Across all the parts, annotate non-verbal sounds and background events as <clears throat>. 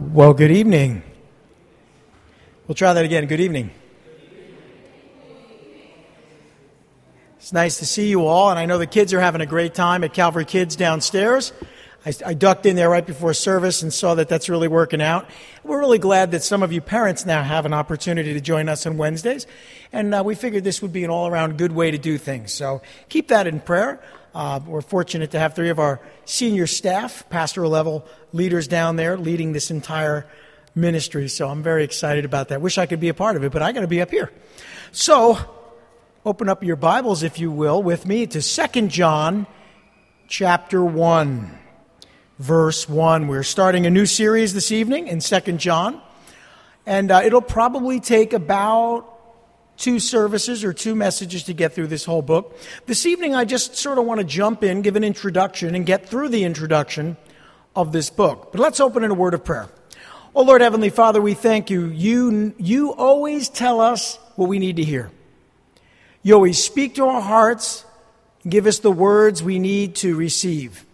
Well, good evening. We'll try that again. Good evening. It's nice to see you all, and I know the kids are having a great time at Calvary Kids downstairs. I, I, ducked in there right before service and saw that that's really working out. We're really glad that some of you parents now have an opportunity to join us on Wednesdays, and uh, we figured this would be an all around good way to do things. So keep that in prayer. Uh, we're fortunate to have three of our senior staff, pastoral level leaders down there, leading this entire ministry. So I'm very excited about that. Wish I could be a part of it, but I got to be up here. So open up your Bibles, if you will, with me to Second John chapter 1, verse 1. We're starting a new series this evening in Second John, and uh, it'll probably take about two services or two messages to get through this whole book. This evening, I just sort of want to jump in, give an introduction, and get through the introduction of this book. But let's open in a word of prayer. Oh Lord Heavenly Father, we thank you. You, you always tell us what we need to hear. You always speak to our hearts give us the words we need to receive.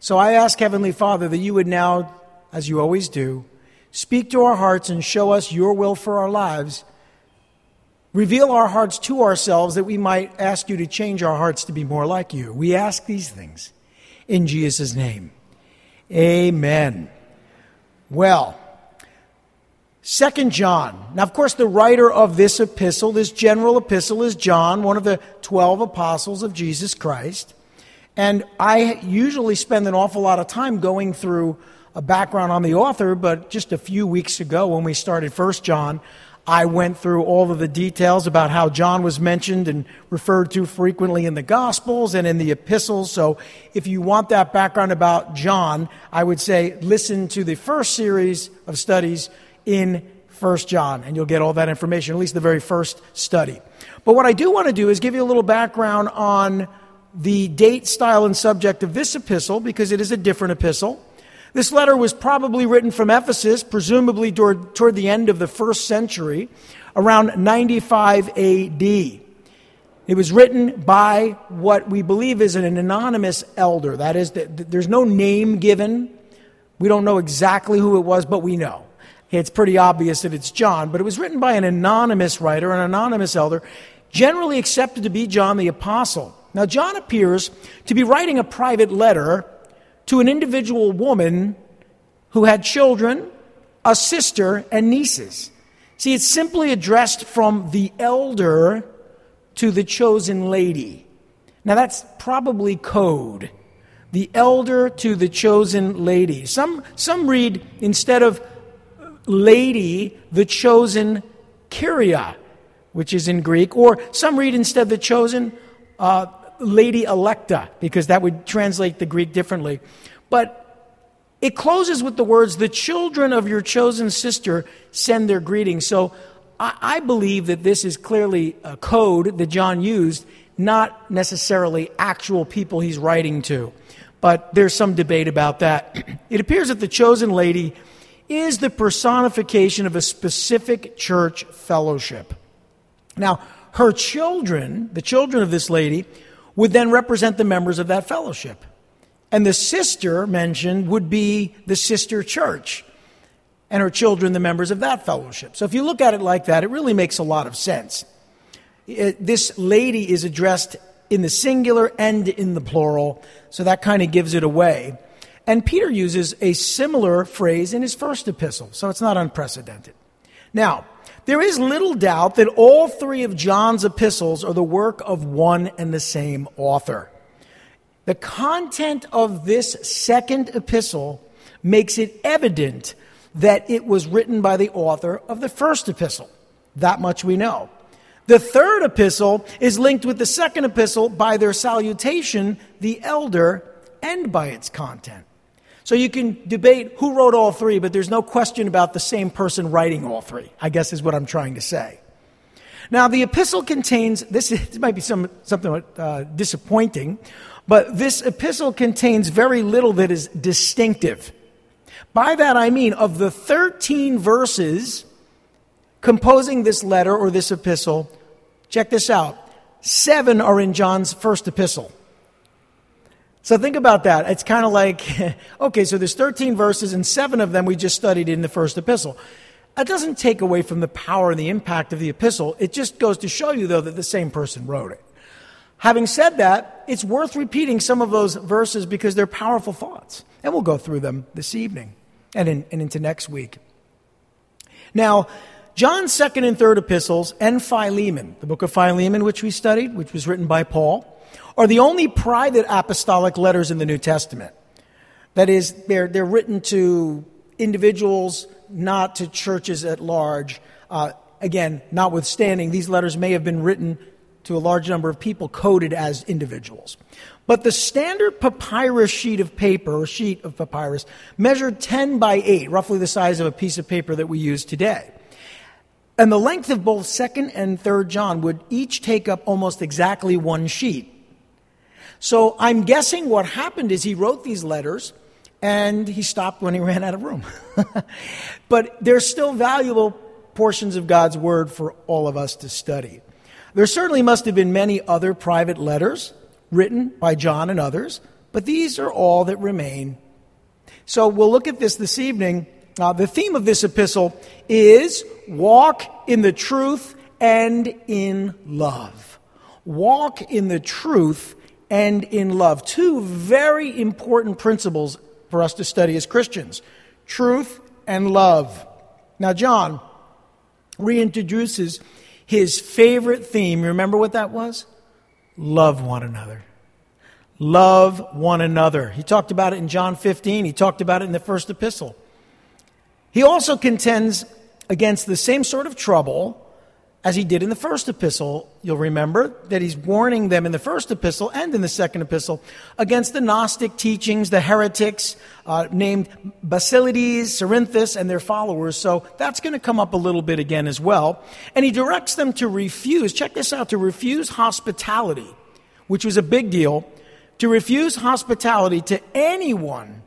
So I ask Heavenly Father that you would now, as you always do, speak to our hearts and show us your will for our lives Reveal our hearts to ourselves that we might ask you to change our hearts to be more like you. We ask these things in Jesus' name. Amen. Well, Second John. Now, of course, the writer of this epistle, this general epistle, is John, one of the 12 apostles of Jesus Christ. And I usually spend an awful lot of time going through a background on the author, but just a few weeks ago when we started First John, I went through all of the details about how John was mentioned and referred to frequently in the Gospels and in the epistles. So if you want that background about John, I would say listen to the first series of studies in First John, and you'll get all that information, at least the very first study. But what I do want to do is give you a little background on the date, style, and subject of this epistle, because it is a different epistle. This letter was probably written from Ephesus, presumably toward, toward the end of the first century, around 95 AD. It was written by what we believe is an anonymous elder. That is, there's no name given. We don't know exactly who it was, but we know. It's pretty obvious that it's John, but it was written by an anonymous writer, an anonymous elder, generally accepted to be John the Apostle. Now, John appears to be writing a private letter to an individual woman who had children, a sister, and nieces. See, it's simply addressed from the elder to the chosen lady. Now, that's probably code. The elder to the chosen lady. Some, some read, instead of lady, the chosen Kyria, which is in Greek, or some read instead the chosen uh, Lady Electa, because that would translate the Greek differently. But it closes with the words, The children of your chosen sister send their greetings. So I, I believe that this is clearly a code that John used, not necessarily actual people he's writing to. But there's some debate about that. <clears throat> It appears that the chosen lady is the personification of a specific church fellowship. Now, her children, the children of this lady, would then represent the members of that fellowship. And the sister mentioned would be the sister church, and her children the members of that fellowship. So if you look at it like that, it really makes a lot of sense. It, this lady is addressed in the singular and in the plural, so that kind of gives it away. And Peter uses a similar phrase in his first epistle, so it's not unprecedented. Now, there is little doubt that all three of John's epistles are the work of one and the same author. The content of this second epistle makes it evident that it was written by the author of the first epistle. That much we know. The third epistle is linked with the second epistle by their salutation, the elder, and by its content. So you can debate who wrote all three, but there's no question about the same person writing all three, I guess is what I'm trying to say. Now, the epistle contains, this, this might be some, something uh, disappointing, but this epistle contains very little that is distinctive. By that I mean, of the 13 verses composing this letter or this epistle, check this out. Seven are in John's first epistle. So think about that. It's kind of like, <laughs> okay, so there's 13 verses and seven of them we just studied in the first epistle. That doesn't take away from the power and the impact of the epistle. It just goes to show you, though, that the same person wrote it. Having said that, it's worth repeating some of those verses because they're powerful thoughts. And we'll go through them this evening and, in, and into next week. Now, John's second and third epistles and Philemon, the book of Philemon, which we studied, which was written by Paul, are the only private apostolic letters in the New Testament. That is, they're, they're written to individuals, not to churches at large. Uh, again, notwithstanding, these letters may have been written to a large number of people coded as individuals. But the standard papyrus sheet of paper, or sheet of papyrus, measured 10 by 8, roughly the size of a piece of paper that we use today. And the length of both 2nd and 3rd John would each take up almost exactly one sheet. So I'm guessing what happened is he wrote these letters and he stopped when he <laughs> ran out of room. <laughs> but they're still valuable portions of God's Word for all of us to study. There certainly must have been many other private letters written by John and others, but these are all that remain. So we'll look at this this evening. Uh, the theme of this epistle is walk in the truth and in love. Walk in the truth and in love. Two very important principles for us to study as Christians truth and love. Now, John reintroduces his favorite theme. Remember what that was? Love one another. Love one another. He talked about it in John 15, he talked about it in the first epistle. He also contends against the same sort of trouble as he did in the first epistle. You'll remember that he's warning them in the first epistle and in the second epistle against the Gnostic teachings, the heretics uh, named Basilides, Cerinthus, and their followers. So that's going to come up a little bit again as well. And he directs them to refuse, check this out, to refuse hospitality, which was a big deal, to refuse hospitality to anyone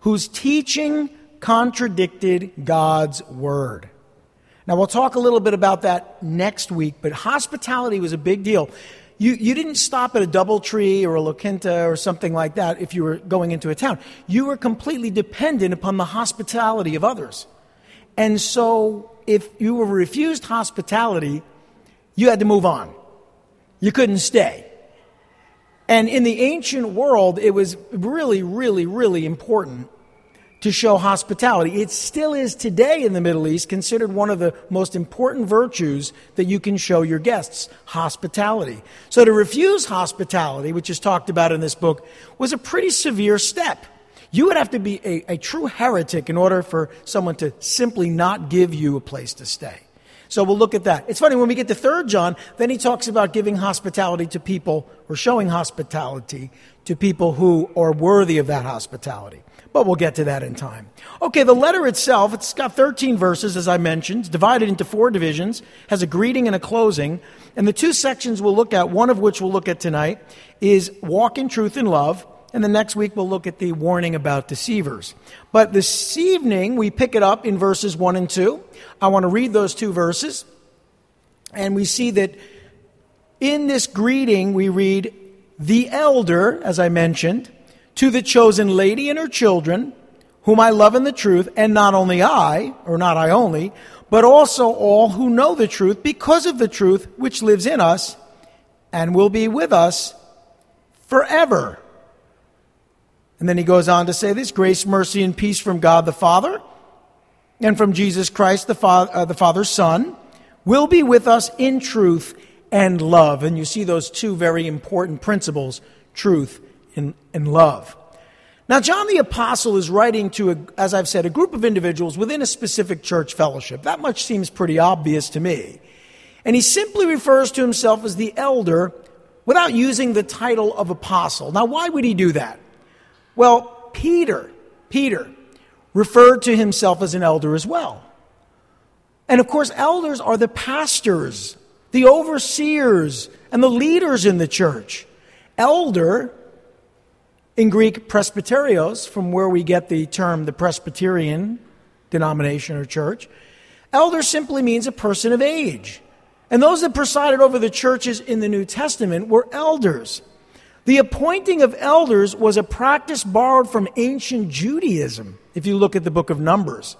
whose teaching contradicted God's word. Now, we'll talk a little bit about that next week, but hospitality was a big deal. You, you didn't stop at a Doubletree or a La Quinta or something like that if you were going into a town. You were completely dependent upon the hospitality of others. And so, if you were refused hospitality, you had to move on. You couldn't stay. And in the ancient world, it was really, really, really important to show hospitality. It still is today in the Middle East considered one of the most important virtues that you can show your guests hospitality. So to refuse hospitality, which is talked about in this book, was a pretty severe step. You would have to be a, a true heretic in order for someone to simply not give you a place to stay. So we'll look at that. It's funny, when we get to 3rd John, then he talks about giving hospitality to people or showing hospitality to people who are worthy of that hospitality but we'll get to that in time. Okay, the letter itself, it's got 13 verses, as I mentioned, divided into four divisions, has a greeting and a closing. And the two sections we'll look at, one of which we'll look at tonight, is walk in truth and love. And the next week we'll look at the warning about deceivers. But this evening we pick it up in verses 1 and 2. I want to read those two verses. And we see that in this greeting we read, the elder, as I mentioned, to the chosen lady and her children, whom I love in the truth, and not only I, or not I only, but also all who know the truth because of the truth which lives in us and will be with us forever. And then he goes on to say this grace, mercy, and peace from God the Father and from Jesus Christ, the, Father, uh, the Father's Son, will be with us in truth and love. And you see those two very important principles truth and, in love. Now, John the Apostle is writing to, a, as I've said, a group of individuals within a specific church fellowship. That much seems pretty obvious to me. And he simply refers to himself as the elder without using the title of apostle. Now, why would he do that? Well, Peter, Peter, referred to himself as an elder as well. And of course, elders are the pastors, the overseers, and the leaders in the church. Elder in Greek, presbyterios, from where we get the term the Presbyterian denomination or church, elder simply means a person of age. And those that presided over the churches in the New Testament were elders. The appointing of elders was a practice borrowed from ancient Judaism, if you look at the book of Numbers.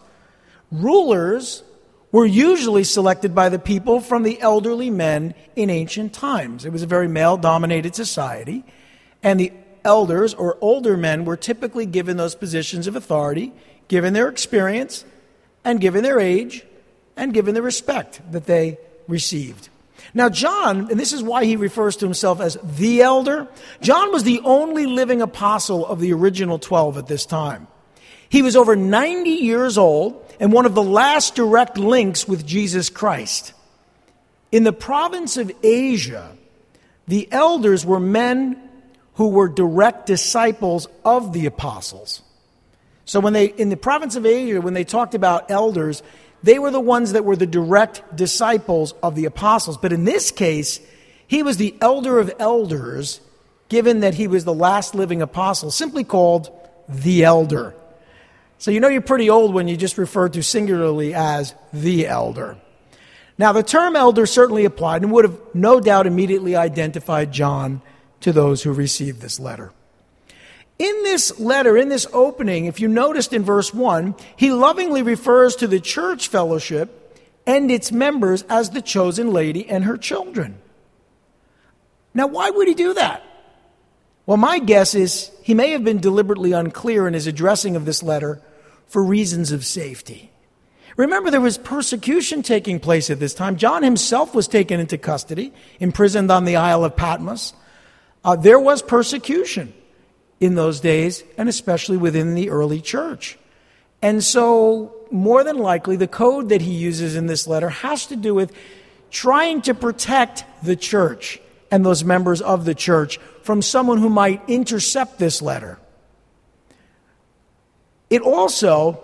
Rulers were usually selected by the people from the elderly men in ancient times. It was a very male dominated society, and the elders or older men were typically given those positions of authority, given their experience, and given their age, and given the respect that they received. Now, John, and this is why he refers to himself as the elder, John was the only living apostle of the original 12 at this time. He was over 90 years old and one of the last direct links with Jesus Christ. In the province of Asia, the elders were men who were direct disciples of the apostles. So when they in the province of Asia when they talked about elders, they were the ones that were the direct disciples of the apostles. But in this case, he was the elder of elders, given that he was the last living apostle, simply called the elder. So you know you're pretty old when you just refer to singularly as the elder. Now, the term elder certainly applied and would have no doubt immediately identified John to those who received this letter. In this letter, in this opening, if you noticed in verse 1, he lovingly refers to the church fellowship and its members as the chosen lady and her children. Now, why would he do that? Well, my guess is he may have been deliberately unclear in his addressing of this letter for reasons of safety. Remember, there was persecution taking place at this time. John himself was taken into custody, imprisoned on the Isle of Patmos. Uh, there was persecution in those days, and especially within the early church. And so, more than likely, the code that he uses in this letter has to do with trying to protect the church and those members of the church from someone who might intercept this letter. It also,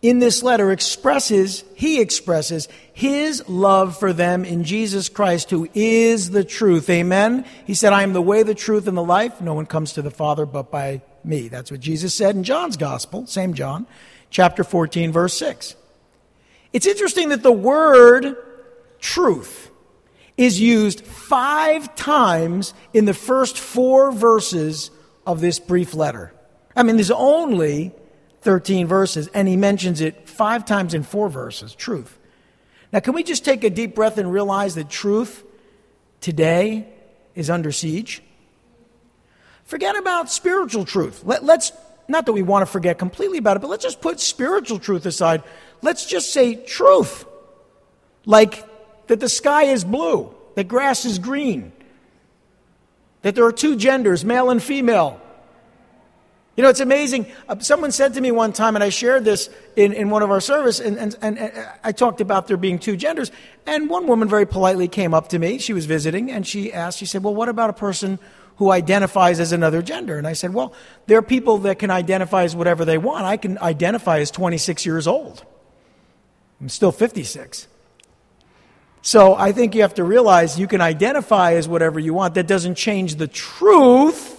in this letter, expresses, he expresses his love for them in Jesus Christ, who is the truth. Amen? He said, I am the way, the truth, and the life. No one comes to the Father but by me. That's what Jesus said in John's Gospel, same John, chapter 14, verse 6. It's interesting that the word truth is used five times in the first four verses of this brief letter. I mean, there's only 13 verses, and he mentions it five times in four verses truth. Now, can we just take a deep breath and realize that truth today is under siege? Forget about spiritual truth. Let, us not that we want to forget completely about it, but let's just put spiritual truth aside. Let's just say truth. Like that the sky is blue, that grass is green, that there are two genders, male and female, you know, it's amazing. Uh, someone said to me one time, and I shared this in, in one of our service, and, and, and, and I talked about there being two genders. And one woman very politely came up to me. She was visiting, and she asked, she said, Well, what about a person who identifies as another gender? And I said, Well, there are people that can identify as whatever they want. I can identify as 26 years old. I'm still 56. So I think you have to realize you can identify as whatever you want. That doesn't change the truth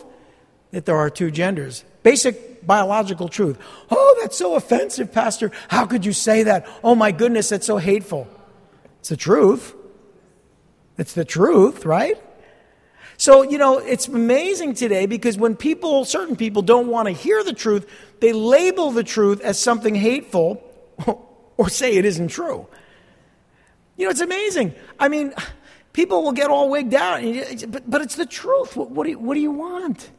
that there are two genders. Basic biological truth. Oh, that's so offensive, Pastor. How could you say that? Oh, my goodness, that's so hateful. It's the truth. It's the truth, right? So, you know, it's amazing today because when people, certain people, don't want to hear the truth, they label the truth as something hateful <laughs> or say it isn't true. You know, it's amazing. I mean, people will get all wigged out, but, but it's the truth. What, what, do you, what do you want?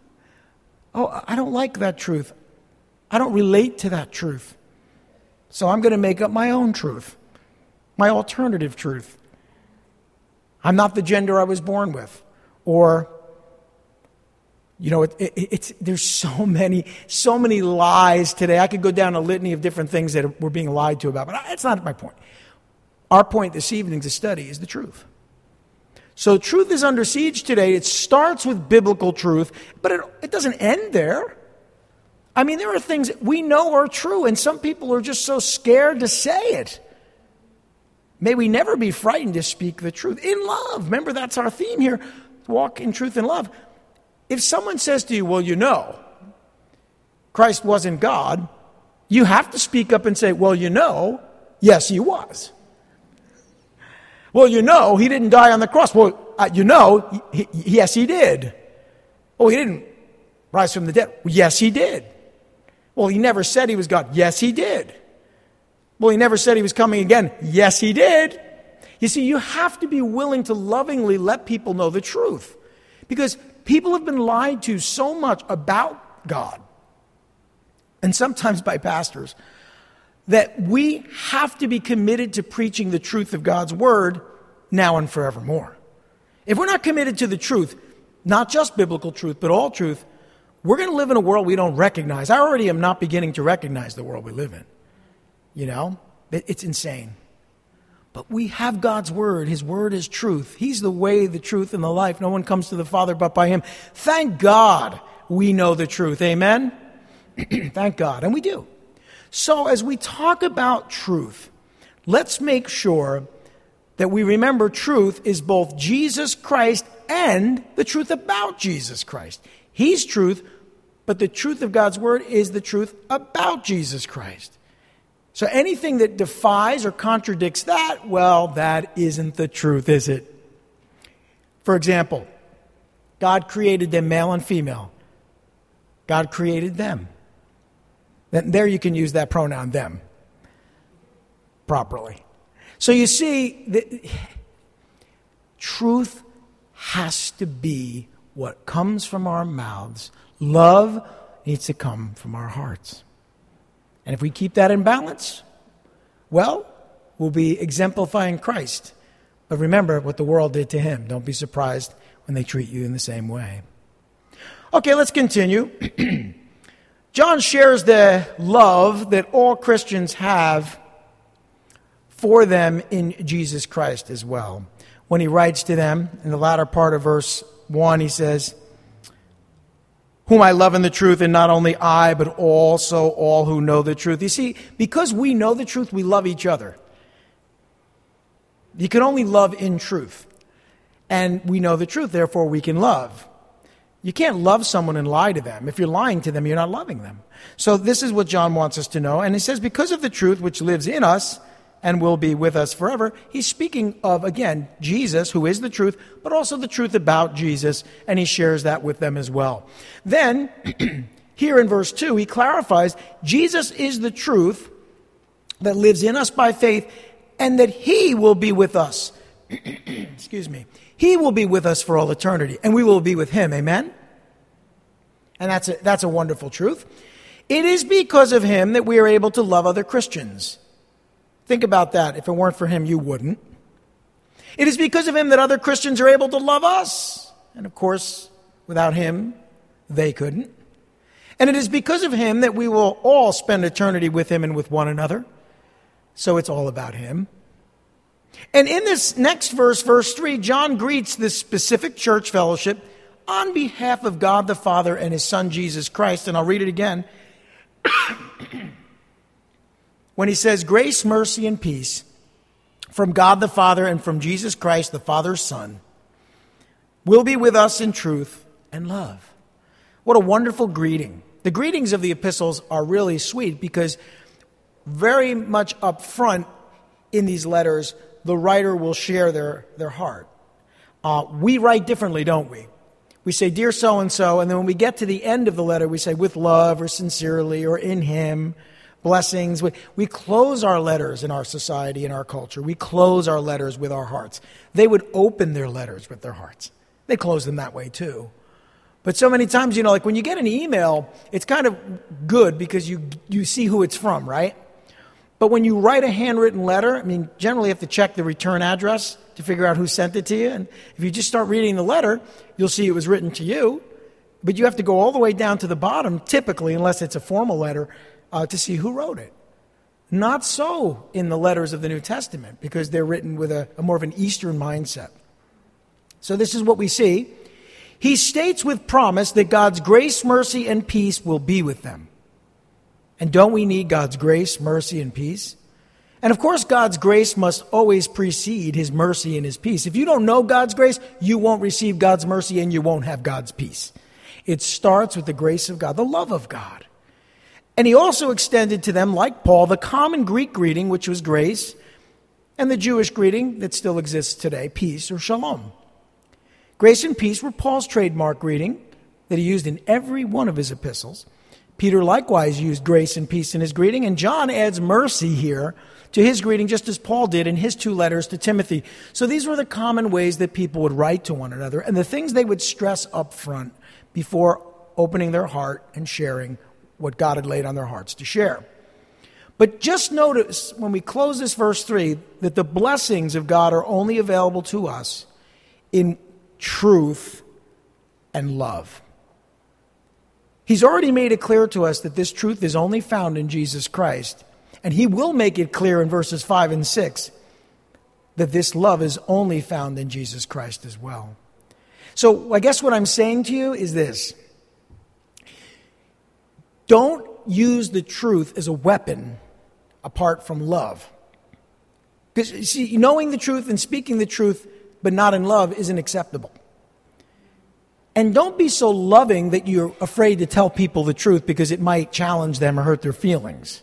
Oh, I don't like that truth. I don't relate to that truth. So I'm going to make up my own truth, my alternative truth. I'm not the gender I was born with. Or, you know, it, it, it's, there's so many, so many lies today. I could go down a litany of different things that we're being lied to about, but that's not my point. Our point this evening to study is the truth. So truth is under siege today. It starts with biblical truth, but it, it doesn't end there. I mean, there are things we know are true, and some people are just so scared to say it. May we never be frightened to speak the truth in love. Remember, that's our theme here walk in truth and love. If someone says to you, Well, you know, Christ wasn't God, you have to speak up and say, Well, you know, yes, he was. Well, you know, he didn't die on the cross. Well, uh, you know, he, he, yes, he did. Oh, he didn't rise from the dead. Well, yes, he did. Well, he never said he was God. Yes, he did. Well, he never said he was coming again. Yes, he did. You see, you have to be willing to lovingly let people know the truth. Because people have been lied to so much about God, and sometimes by pastors, that we have to be committed to preaching the truth of God's word now and forevermore. If we're not committed to the truth, not just biblical truth, but all truth, we're going to live in a world we don't recognize. I already am not beginning to recognize the world we live in. You know, it's insane. But we have God's word. His word is truth. He's the way, the truth, and the life. No one comes to the Father but by Him. Thank God we know the truth. Amen? <clears throat> Thank God. And we do. So, as we talk about truth, let's make sure that we remember truth is both Jesus Christ and the truth about Jesus Christ. He's truth, but the truth of God's word is the truth about Jesus Christ. So anything that defies or contradicts that, well, that isn't the truth, is it? For example, God created them male and female. God created them. Then there you can use that pronoun them properly. So you see, truth has to be what comes from our mouths. Love needs to come from our hearts. And if we keep that in balance, well, we'll be exemplifying Christ. But remember what the world did to him. Don't be surprised when they treat you in the same way. Okay, let's continue. <clears throat> John shares the love that all Christians have for them in Jesus Christ as well. When he writes to them in the latter part of verse 1, he says, whom I love in the truth, and not only I, but also all who know the truth. You see, because we know the truth, we love each other. You can only love in truth. And we know the truth, therefore we can love. You can't love someone and lie to them. If you're lying to them, you're not loving them. So this is what John wants us to know. And he says, because of the truth which lives in us, and will be with us forever. He's speaking of, again, Jesus, who is the truth, but also the truth about Jesus, and he shares that with them as well. Then, <clears throat> here in verse 2, he clarifies Jesus is the truth that lives in us by faith, and that he will be with us. <clears throat> Excuse me. He will be with us for all eternity, and we will be with him. Amen? And that's a, that's a wonderful truth. It is because of him that we are able to love other Christians. Think about that. If it weren't for him, you wouldn't. It is because of him that other Christians are able to love us. And of course, without him, they couldn't. And it is because of him that we will all spend eternity with him and with one another. So it's all about him. And in this next verse, verse 3, John greets this specific church fellowship on behalf of God the Father and his Son Jesus Christ. And I'll read it again <coughs> when he says, Grace, mercy, and peace from God the Father and from Jesus Christ, the Father's Son, will be with us in truth and love. What a wonderful greeting. The greetings of the epistles are really sweet because very much up front in these letters, the writer will share their, their heart. Uh, we write differently, don't we? We say, Dear so and so, and then when we get to the end of the letter, we say, with love or sincerely or in him blessings. We, we close our letters in our society, in our culture. We close our letters with our hearts. They would open their letters with their hearts. They close them that way too. But so many times, you know, like when you get an email, it's kind of good because you, you see who it's from, right? But when you write a handwritten letter, I mean, generally you have to check the return address to figure out who sent it to you. And if you just start reading the letter, you'll see it was written to you. But you have to go all the way down to the bottom, typically, unless it's a formal letter, uh, to see who wrote it. Not so in the letters of the New Testament, because they're written with a, a more of an Eastern mindset. So, this is what we see. He states with promise that God's grace, mercy, and peace will be with them. And don't we need God's grace, mercy, and peace? And of course, God's grace must always precede His mercy and His peace. If you don't know God's grace, you won't receive God's mercy and you won't have God's peace. It starts with the grace of God, the love of God. And he also extended to them, like Paul, the common Greek greeting, which was grace, and the Jewish greeting that still exists today, peace or shalom. Grace and peace were Paul's trademark greeting, that he used in every one of his epistles. Peter likewise used grace and peace in his greeting, and John adds mercy here to his greeting, just as Paul did in his two letters to Timothy. So these were the common ways that people would write to one another and the things they would stress up front before opening their heart and sharing what God had laid on their hearts to share. But just notice when we close this verse 3 that the blessings of God are only available to us in truth and love. He's already made it clear to us that this truth is only found in Jesus Christ. And he will make it clear in verses 5 and 6 that this love is only found in Jesus Christ as well. So I guess what I'm saying to you is this don't use the truth as a weapon apart from love. Because, see, knowing the truth and speaking the truth but not in love isn't acceptable. And don't be so loving that you're afraid to tell people the truth because it might challenge them or hurt their feelings.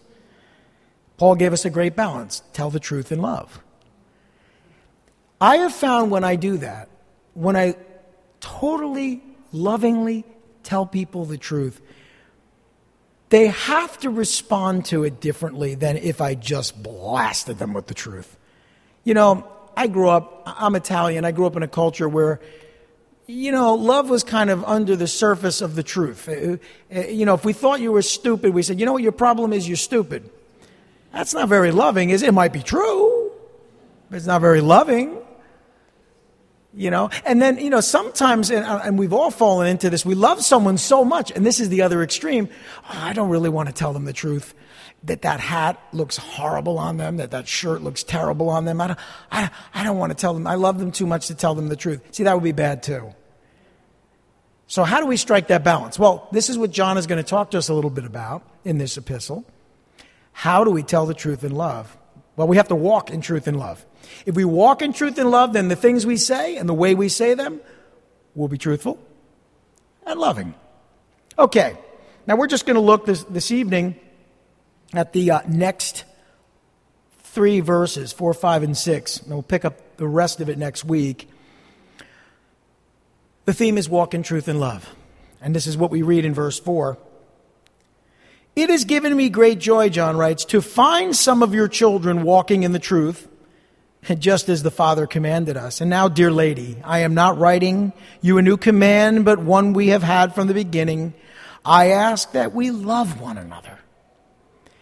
Paul gave us a great balance tell the truth in love. I have found when I do that, when I totally lovingly tell people the truth, they have to respond to it differently than if I just blasted them with the truth. You know, I grew up, I'm Italian, I grew up in a culture where, you know, love was kind of under the surface of the truth. Uh, uh, you know, if we thought you were stupid, we said, you know what your problem is? You're stupid. That's not very loving, is it? It might be true, but it's not very loving. You know, and then, you know, sometimes, and, uh, we've all fallen into this, we love someone so much, and this is the other extreme. Oh, I don't really want to tell them the truth that that hat looks horrible on them, that that shirt looks terrible on them. I don't, I, I don't want to tell them. I love them too much to tell them the truth. See, that would be bad too. So, how do we strike that balance? Well, this is what John is going to talk to us a little bit about in this epistle. How do we tell the truth in love? Well, we have to walk in truth and love. If we walk in truth and love, then the things we say and the way we say them will be truthful and loving. Okay, now we're just going to look this, this evening at the uh, next three verses, four, five, and six, and we'll pick up the rest of it next week. The theme is walk in truth and love. And this is what we read in verse 4. It has given me great joy, John writes, to find some of your children walking in the truth, just as the Father commanded us. And now, dear lady, I am not writing you a new command, but one we have had from the beginning. I ask that we love one another.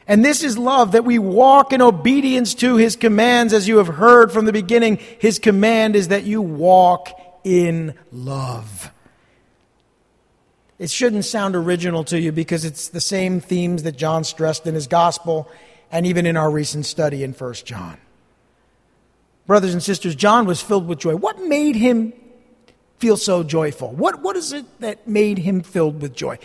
And this is love, that we walk in obedience to his commands, as you have heard from the beginning. His command is that you walk in love. It shouldn't sound original to you because it's the same themes that John stressed in his gospel and even in our recent study in 1 John. Brothers and sisters, John was filled with joy. What made him feel so joyful? What, what is it that made him filled with joy?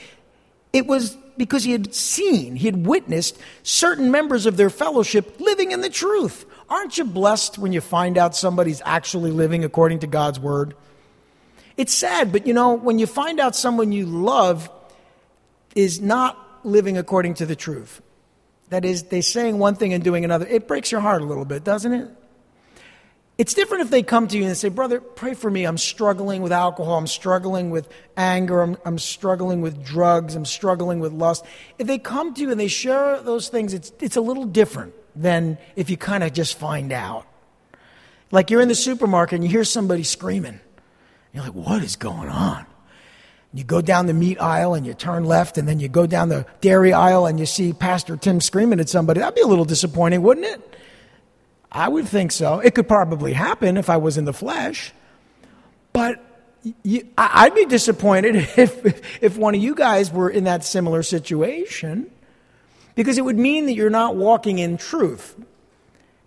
It was because he had seen, he had witnessed certain members of their fellowship living in the truth. Aren't you blessed when you find out somebody's actually living according to God's word? It's sad, but you know, when you find out someone you love is not living according to the truth, that is, they're saying one thing and doing another, it breaks your heart a little bit, doesn't it? It's different if they come to you and say, Brother, pray for me. I'm struggling with alcohol. I'm struggling with anger. I'm, I'm, struggling with drugs. I'm struggling with lust. If they come to you and they share those things, it's, it's a little different than if you kind of just find out. Like you're in the supermarket and you hear somebody screaming. You're like, what is going on? You go down the meat aisle and you turn left, and then you go down the dairy aisle and you see Pastor Tim screaming at somebody. That'd be a little disappointing, wouldn't it? I would think so. It could probably happen if I was in the flesh. But you, I'd be disappointed <laughs> if, if one of you guys were in that similar situation because it would mean that you're not walking in truth.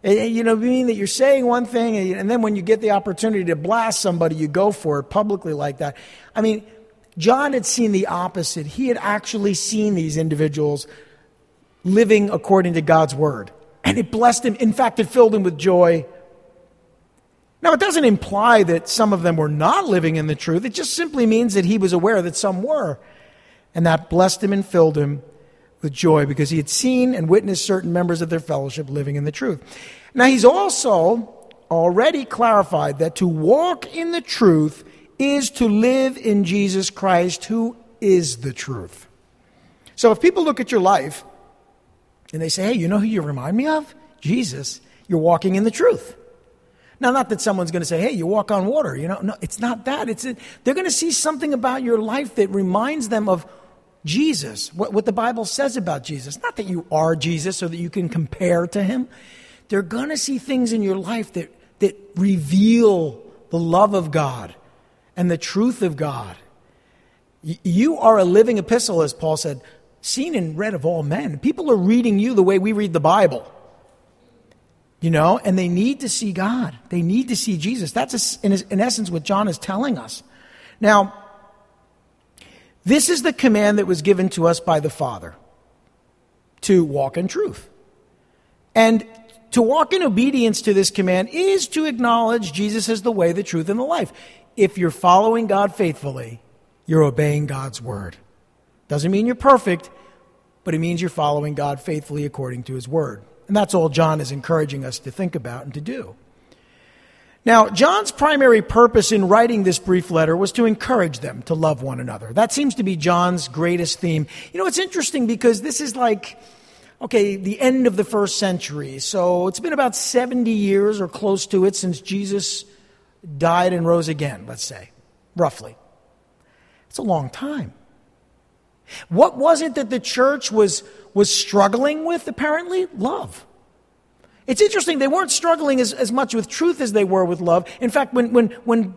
You know, mean that you're saying one thing, and then when you get the opportunity to blast somebody, you go for it publicly like that. I mean, John had seen the opposite. He had actually seen these individuals living according to God's word, and it blessed him. In fact, it filled him with joy. Now, it doesn't imply that some of them were not living in the truth. It just simply means that he was aware that some were, and that blessed him and filled him with joy because he had seen and witnessed certain members of their fellowship living in the truth. Now, he's also already clarified that to walk in the truth is to live in Jesus Christ, who is the truth. So if people look at your life and they say, hey, you know who you remind me of? Jesus. You're walking in the truth. Now, not that someone's going to say, hey, you walk on water. You know, no, it's not that. It's a, they're going to see something about your life that reminds them of Jesus, what, what the Bible says about Jesus. Not that you are Jesus so that you can compare to him. They're going to see things in your life that, that reveal the love of God and the truth of God. You are a living epistle, as Paul said, seen and read of all men. People are reading you the way we read the Bible. You know, and they need to see God. They need to see Jesus. That's, in, in essence, what John is telling us. Now, this is the command that was given to us by the Father to walk in truth. And to walk in obedience to this command is to acknowledge Jesus as the way, the truth, and the life. If you're following God faithfully, you're obeying God's word. Doesn't mean you're perfect, but it means you're following God faithfully according to his word. And that's all John is encouraging us to think about and to do. Now, John's primary purpose in writing this brief letter was to encourage them to love one another. That seems to be John's greatest theme. You know, it's interesting because this is like, okay, the end of the first century. So it's been about 70 years or close to it since Jesus died and rose again, let's say, roughly. It's a long time. What was it that the church was, was struggling with, apparently? Love. It's interesting, they weren't struggling as, as much with truth as they were with love. In fact, when, when, when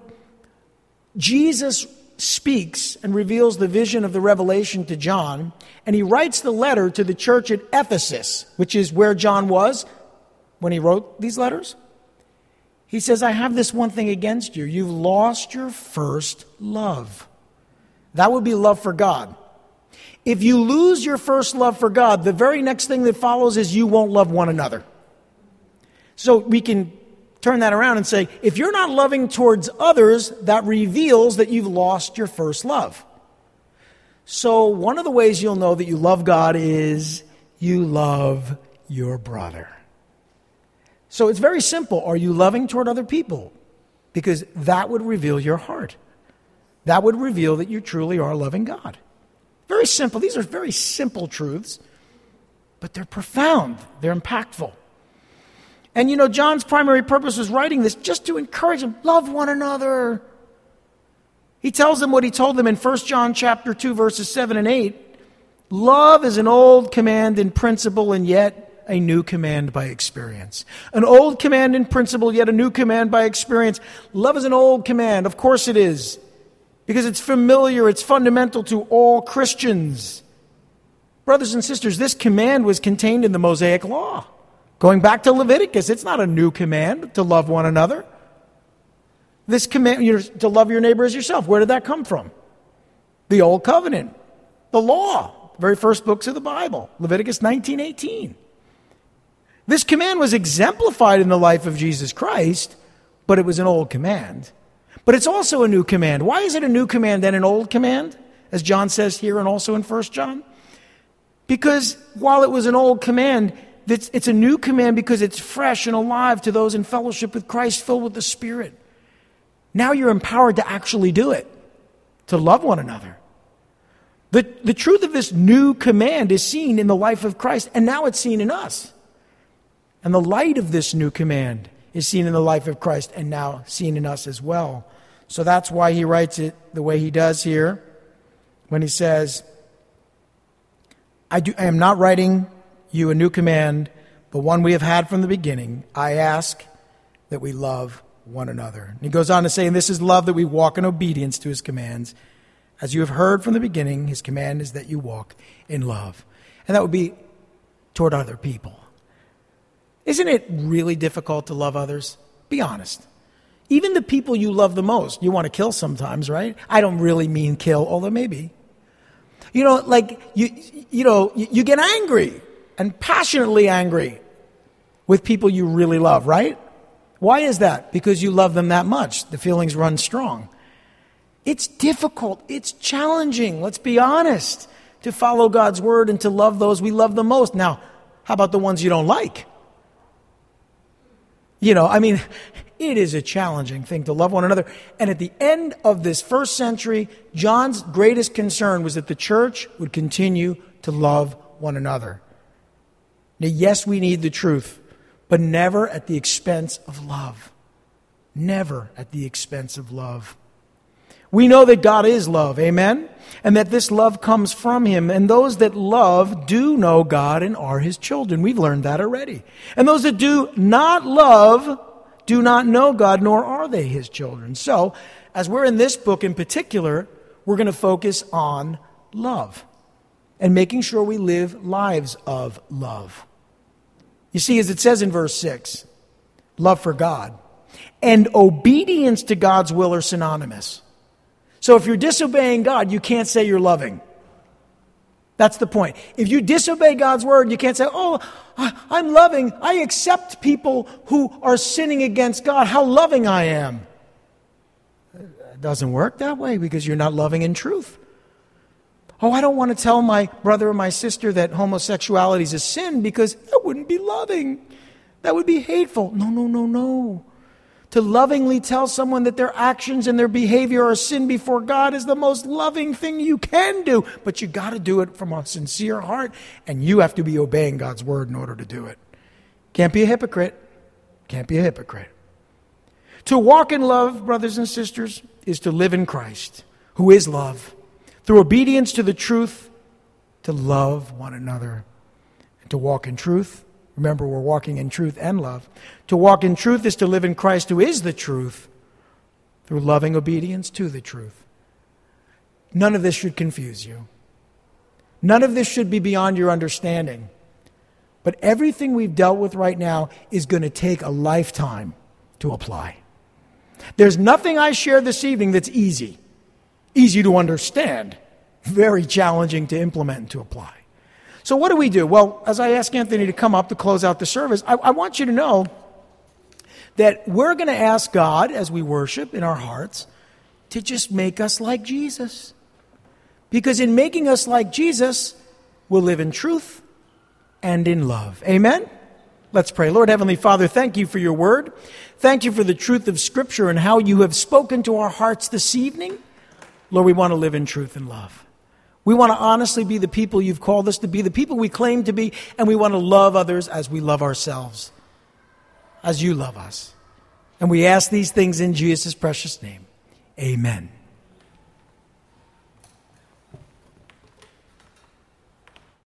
Jesus speaks and reveals the vision of the revelation to John, and he writes the letter to the church at Ephesus, which is where John was when he wrote these letters, he says, I have this one thing against you. You've lost your first love. That would be love for God. If you lose your first love for God, the very next thing that follows is you won't love one another. So we can turn that around and say, if you're not loving towards others, that reveals that you've lost your first love. So one of the ways you'll know that you love God is you love your brother. So it's very simple. Are you loving toward other people? Because that would reveal your heart. That would reveal that you truly are loving God. Very simple. These are very simple truths, but they're profound, they're impactful. And you know, John's primary purpose was writing this just to encourage them love one another. He tells them what he told them in 1 John chapter 2 verses 7 and 8. Love is an old command in principle and yet a new command by experience. An old command in principle, yet a new command by experience. Love is an old command. Of course it is because it's familiar, it's fundamental to all Christians. Brothers and sisters, this command was contained in the Mosaic Law. Going back to Leviticus, it's not a new command to love one another. This command to love your neighbor as yourself, where did that come from? The Old Covenant, the law, the very first books of the Bible, Leviticus 19:18. This command was exemplified in the life of Jesus Christ, but it was an old command. But it's also a new command. Why is it a new command and an old command? As John says here and also in 1 John? Because while it was an old command, it's, it's a new command because it's fresh and alive to those in fellowship with Christ, filled with the Spirit. Now you're empowered to actually do it, to love one another. The, the truth of this new command is seen in the life of Christ, and now it's seen in us. And the light of this new command is seen in the life of Christ, and now seen in us as well. So that's why he writes it the way he does here when he says, I, do, I am not writing you a new command, but one we have had from the beginning. I ask that we love one another. And he goes on to say, and this is love that we walk in obedience to his commands. As you have heard from the beginning, his command is that you walk in love. And that would be toward other people. Isn't it really difficult to love others? Be honest. Even the people you love the most, you want to kill sometimes, right? I don't really mean kill, although maybe. You know, like you, you know, you get angry and passionately angry with people you really love, right? Why is that? Because you love them that much. The feelings run strong. It's difficult. It's challenging. Let's be honest. To follow God's word and to love those we love the most. Now, how about the ones you don't like? You know, I mean, It is a challenging thing to love one another. And at the end of this first century, John's greatest concern was that the church would continue to love one another. Now, yes, we need the truth, but never at the expense of love. Never at the expense of love. We know that God is love, amen? And that this love comes from Him. And those that love do know God and are His children. We've learned that already. And those that do not love do not know God, nor are they His children. So, as we're in this book in particular, we're going to focus on love and making sure we live lives of love. You see, as it says in verse 6, love for God and obedience to God's will are synonymous. So if you're disobeying God, you can't say you're loving. That's the point. If you disobey God's word, you can't say, Oh, I'm loving. I accept people who are sinning against God. How loving I am. It doesn't work that way because you're not loving in truth. Oh, I don't want to tell my brother or my sister that homosexuality is a sin because that wouldn't be loving. That would be hateful. No, no, no, no. To lovingly tell someone that their actions and their behavior are sin before God is the most loving thing you can do. But you got to do it from a sincere heart, and you have to be obeying God's word in order to do it. Can't be a hypocrite. Can't be a hypocrite. To walk in love, brothers and sisters, is to live in Christ, who is love through obedience to the truth, to love one another, and to walk in truth. Remember, we're walking in truth and love. To walk in truth is to live in Christ, who is the truth, through loving obedience to the truth. None of this should confuse you. None of this should be beyond your understanding. But everything we've dealt with right now is going to take a lifetime to apply. There's nothing I share this evening that's easy easy to understand, very challenging to implement and to apply. So, what do we do? Well, as I ask Anthony to come up to close out the service, I, I want you to know that we're going to ask God as we worship in our hearts to just make us like Jesus. Because in making us like Jesus, we'll live in truth and in love. Amen? Let's pray. Lord Heavenly Father, thank you for your word. Thank you for the truth of Scripture and how you have spoken to our hearts this evening. Lord, we want to live in truth and love. We want to honestly be the people you've called us to be, the people we claim to be, and we want to love others as we love ourselves, as you love us. And we ask these things in Jesus' precious name. Amen.